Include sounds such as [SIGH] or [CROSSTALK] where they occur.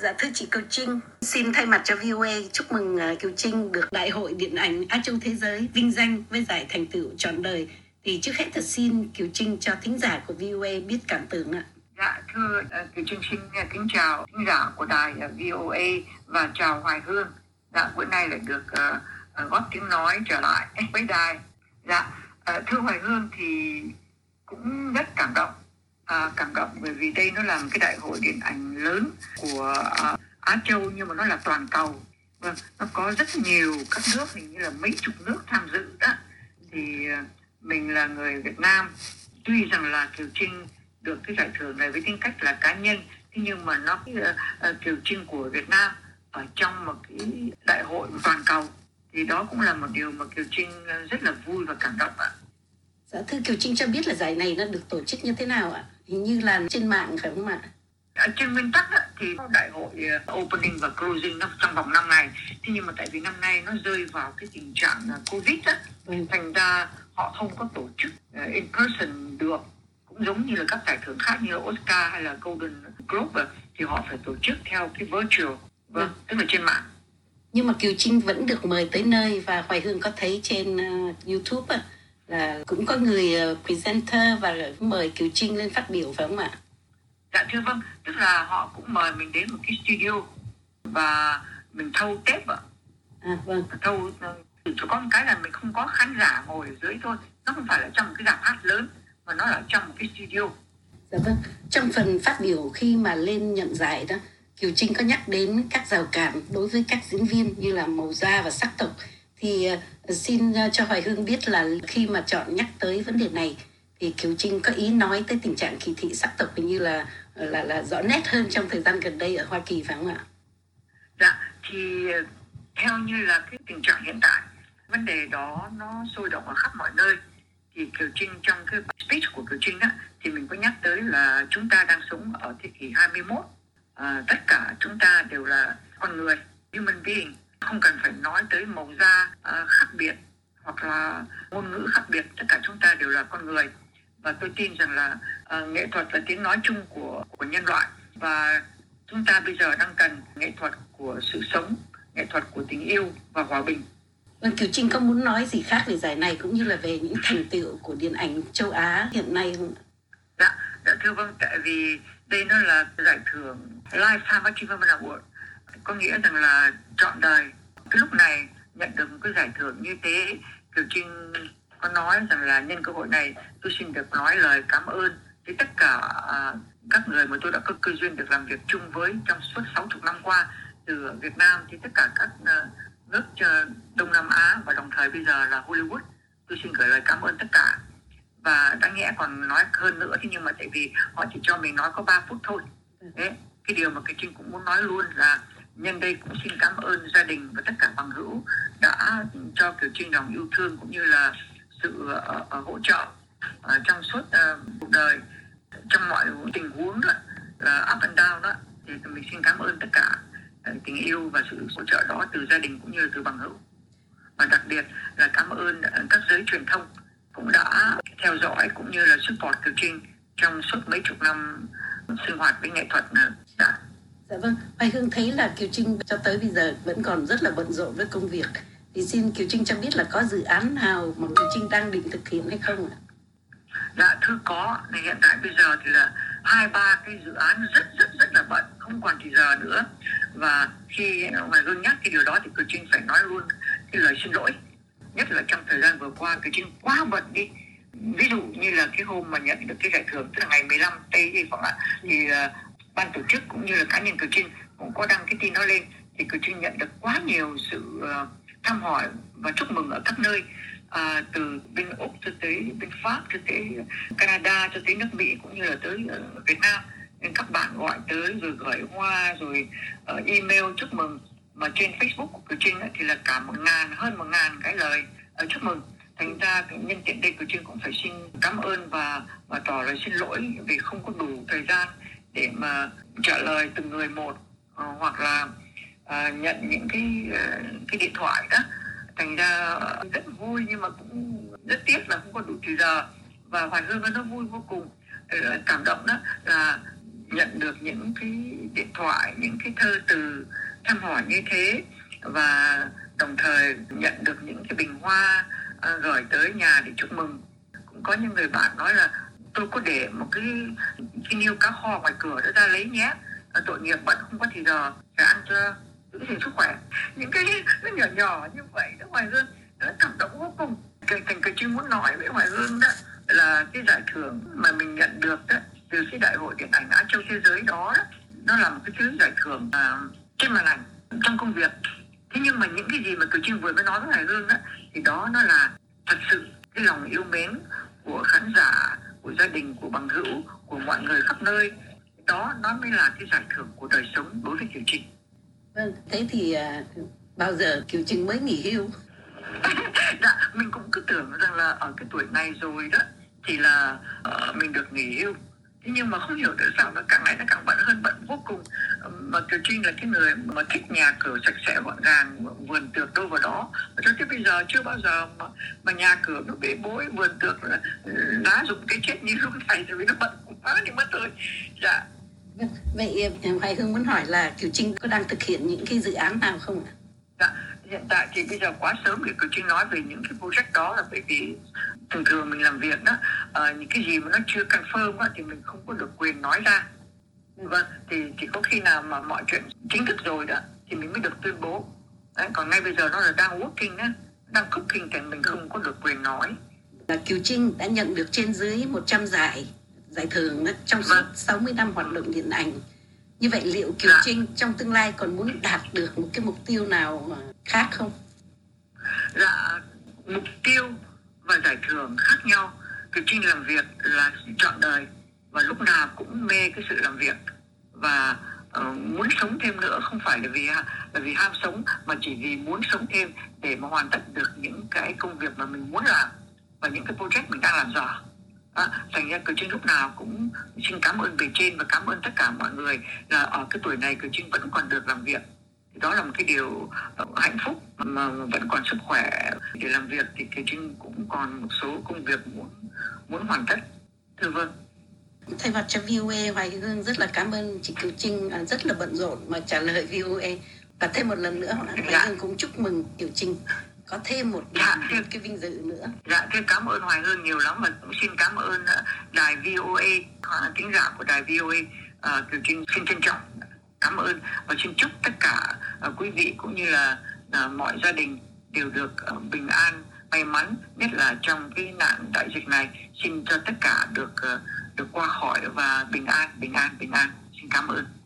Dạ thưa chị Kiều Trinh, xin thay mặt cho VOA chúc mừng à, Kiều Trinh được Đại hội Điện ảnh Á Châu Thế Giới vinh danh với giải thành tựu trọn đời. Thì trước hết thật xin Kiều Trinh cho thính giả của VOA biết cảm tưởng ạ. Dạ thưa à, Kiều Trinh xin à, kính chào thính giả của đài VOA và chào Hoài Hương. Dạ bữa nay lại được uh, góp tiếng nói trở lại với đài. Dạ uh, thưa Hoài Hương thì cũng rất cảm động à, cảm động bởi vì đây nó là một cái đại hội điện ảnh lớn của à, Á Châu nhưng mà nó là toàn cầu. Vâng nó có rất nhiều các nước hình như là mấy chục nước tham dự đó. Thì à, mình là người Việt Nam. Tuy rằng là Kiều Trinh được cái giải thưởng này với tính cách là cá nhân thế nhưng mà nó cái uh, Kiều Trinh của Việt Nam ở trong một cái đại hội toàn cầu. Thì đó cũng là một điều mà Kiều Trinh à, rất là vui và cảm động ạ. Dạ thưa Kiều Trinh cho biết là giải này nó được tổ chức như thế nào ạ? Hình như là trên mạng phải không ạ? Ở trên nguyên tắc á, thì đại hội ờ, opening và closing nó trong vòng năm ngày. Thế nhưng mà tại vì năm nay nó rơi vào cái tình trạng ờ, Covid á, ừ. thành ra họ không có tổ chức ờ, in person được. Cũng giống như là các giải thưởng khác như là Oscar hay là Golden Globe thì họ phải tổ chức theo cái virtual, vâng, ừ. tức là trên mạng. Nhưng mà Kiều Trinh vẫn được mời tới nơi và Hoài Hương có thấy trên uh, YouTube à, là cũng có người uh, presenter và mời Kiều Trinh lên phát biểu phải không ạ? Dạ thưa vâng, tức là họ cũng mời mình đến một cái studio và mình thâu tép ạ. À vâng. Thâu chỉ có một cái là mình không có khán giả ngồi ở dưới thôi, nó không phải là trong một cái dạp hát lớn mà nó là trong một cái studio. Dạ vâng, trong phần phát biểu khi mà lên nhận giải đó, Kiều Trinh có nhắc đến các rào cản đối với các diễn viên như là màu da và sắc tộc thì ờ, xin ờ, cho Hoài Hương biết là khi mà chọn nhắc tới vấn đề này thì Kiều Trinh có ý nói tới tình trạng kỳ thị sắc tộc hình như là là là rõ nét hơn trong thời gian gần đây ở Hoa Kỳ phải không ạ? Dạ thì ờ, theo như là cái tình trạng hiện tại vấn đề đó nó sôi động ở khắp mọi nơi. Thì Kiều Trinh trong cái speech của Kiều Trinh á thì mình có nhắc tới là chúng ta đang sống ở thế kỷ 21 à, tất cả chúng ta đều là con người human being không cần phải nói tới màu da uh, khác biệt hoặc là ngôn ngữ khác biệt. Tất cả chúng ta đều là con người. Và tôi tin rằng là uh, nghệ thuật là tiếng nói chung của của nhân loại. Và chúng ta bây giờ đang cần nghệ thuật của sự sống nghệ thuật của tình yêu và hòa bình. Vâng, Kiều Trinh có muốn nói gì khác về giải này cũng như là về những thành tựu của điện ảnh châu Á hiện nay không ạ? Dạ, dạ thưa vâng, tại vì đây nó là giải thưởng Lifetime Achievement Award. Có nghĩa rằng là trọn đời cái lúc này nhận được một cái giải thưởng như thế Kiều Trinh có nói rằng là nhân cơ hội này tôi xin được nói lời cảm ơn với tất cả uh, các người mà tôi đã có cơ duyên được làm việc chung với trong suốt 60 năm qua từ Việt Nam thì tất cả các uh, nước uh, Đông Nam Á và đồng thời bây giờ là Hollywood. Tôi xin gửi lời cảm ơn tất cả. Và đáng nhẽ còn nói hơn nữa thế nhưng mà tại vì họ chỉ cho mình nói có 3 phút thôi. Thế cái điều mà cái trinh cũng muốn nói luôn là nhân đây cũng xin cảm ơn gia đình và tất cả bằng hữu đã cho kiểu Trinh lòng yêu thương cũng như là sự uh, uh, hỗ trợ uh, trong suốt uh, cuộc đời. Trong mọi tình huống đó, uh, up and down đó thì mình xin cảm ơn tất cả uh, tình yêu và sự hỗ trợ đó từ gia đình cũng như là từ bằng hữu. Và đặc biệt là cảm ơn các giới truyền thông cũng đã theo dõi cũng như là support Kiều Trinh trong suốt mấy chục năm sinh hoạt với nghệ thuật Dạ vâng, Hoài Hương thấy là Kiều Trinh cho tới bây giờ vẫn còn rất là bận rộn với công việc. Thì xin Kiều Trinh cho biết là có dự án nào mà Kiều Trinh đang định thực hiện hay không ạ? Dạ thưa có, thì hiện tại bây giờ thì là hai ba cái dự án rất rất rất là bận, không còn thì giờ nữa. Và khi Hoài Hương nhắc cái điều đó thì Kiều Trinh phải nói luôn cái lời xin lỗi. Nhất là trong thời gian vừa qua Kiều Trinh quá bận đi. Ví dụ như là cái hôm mà nhận được cái giải thưởng tức là ngày 15 tây gì khoảng ạ thì uh, ban tổ chức cũng như là cá nhân cử tri cũng có đăng cái tin đó lên. Thì cử tri nhận được quá nhiều sự ờ, thăm hỏi và chúc mừng ở các nơi à, từ bên úc cho tới bên pháp cho tới canada cho tới nước mỹ cũng như là tới việt nam. Nên các bạn gọi tới rồi gửi hoa rồi uh, email chúc mừng. Mà trên facebook của cử trinh thì là cả một ngàn hơn một ngàn cái lời uh, chúc mừng. Thành ra nhân tiện đây cử trinh cũng phải xin cảm ơn và và tỏ lời xin lỗi vì không có đủ thời gian để mà trả lời từng người một uh, hoặc là uh, nhận những cái uh, cái điện thoại đó. Thành ra rất vui nhưng mà cũng rất tiếc là không có đủ thời giờ. Và hoàn hương nó vui vô cùng cảm động đó là nhận được những cái điện thoại những cái thơ từ thăm hỏi như thế. Và đồng thời nhận được những cái bình hoa gửi tới nhà để chúc mừng. Cũng có những người bạn nói là tôi có để một cái cái niêu cá kho ngoài cửa đó ra lấy nhé. Ờ, tội nghiệp bận không có thì giờ phải ăn cho giữ gìn sức khỏe. Những cái nó nhỏ nhỏ như vậy đó ngoài hương nó cảm động vô cùng. Cái thành cái chuyên muốn nói với hoài hương đó là cái giải thưởng mà mình nhận được đó từ cái đại hội điện ảnh Á Châu thế giới đó, đó nó là một cái thứ giải thưởng mà trên màn ảnh trong công việc. Thế nhưng mà những cái gì mà cử tri vừa mới nói với hải hương á thì đó nó là thật sự cái lòng yêu mến của khán giả của gia đình của bằng hữu của mọi người khắp nơi. Đó nó mới là cái giải thưởng của đời sống đối với kiều trinh. Vâng thế thì uh, bao giờ kiều trinh mới nghỉ hưu? [LAUGHS] Dạ mình cũng cứ tưởng rằng là ở cái tuổi này rồi đó thì là uh, mình được nghỉ hưu nhưng mà không hiểu tại sao nó càng ngày nó càng bận hơn bận vô cùng. Mà Kiều Trinh là cái người mà thích nhà cửa sạch sẽ gọn gàng vườn tược đâu vào đó. Và cho tới bây giờ chưa bao giờ mà, mà nhà cửa nó bể bối vườn tược là ừ, đá dụng cái chết như [LAUGHS] lúc này rồi nó bận quá thì mất thôi. Dạ. Vậy Hoài Hương muốn hỏi là Kiều Trinh có đang thực hiện những cái dự án nào không ạ? Dạ, hiện tại thì bây giờ quá sớm để Kiều Trinh nói về những cái project đó là bởi vì thường thường mình làm việc đó uh, những cái gì mà nó chưa confirm á, thì mình không có được quyền nói ra. Vâng thì chỉ có khi nào mà mọi chuyện chính thức rồi đó thì mình mới được tuyên bố. Đấy, còn ngay bây giờ nó là đang working á đang cooking thì mình không có được quyền nói. Là Kiều Trinh đã nhận được trên dưới 100 giải giải thưởng đó, trong suốt vâng. 60 năm hoạt động điện ảnh như vậy liệu Kiều dạ. Trinh trong tương lai còn muốn đạt được một cái mục tiêu nào khác không? Dạ mục tiêu và giải thưởng khác nhau Kiều Trinh làm việc là chọn đời và lúc nào cũng mê cái sự làm việc và uh, muốn sống thêm nữa không phải là vì là vì ham sống mà chỉ vì muốn sống thêm để mà hoàn tất được những cái công việc mà mình muốn làm và những cái project mình đang làm giỏi à, thành ra cử trinh lúc nào cũng xin cảm ơn bề trên và cảm ơn tất cả mọi người là ở cái tuổi này cử trinh vẫn còn được làm việc. Đó là một cái điều hạnh phúc mà vẫn còn sức khỏe để làm việc thì cử trinh cũng còn một số công việc muốn muốn hoàn tất. Thưa vâng. Thay mặt cho VOA Hoài Hương rất là cảm ơn chị Kiều Trinh à, rất là bận rộn mà trả lời VOA và thêm một lần nữa Hoài dạ. Hương cũng chúc mừng Kiều Trinh có thêm một, dạ, thêm, cái vinh dự nữa. Dạ, thêm cảm ơn Hoài Hương nhiều lắm và cũng xin cảm ơn ờ, đài VOA, tính giả của đài VOA, uh, xin xin trân trọng cảm ơn và xin chúc tất cả uh, quý vị cũng như là uh, mọi gia đình đều được uh, bình an, may mắn, nhất là trong cái nạn đại dịch này. Xin cho tất cả được uh, được qua khỏi và bình an bình an bình an xin cảm ơn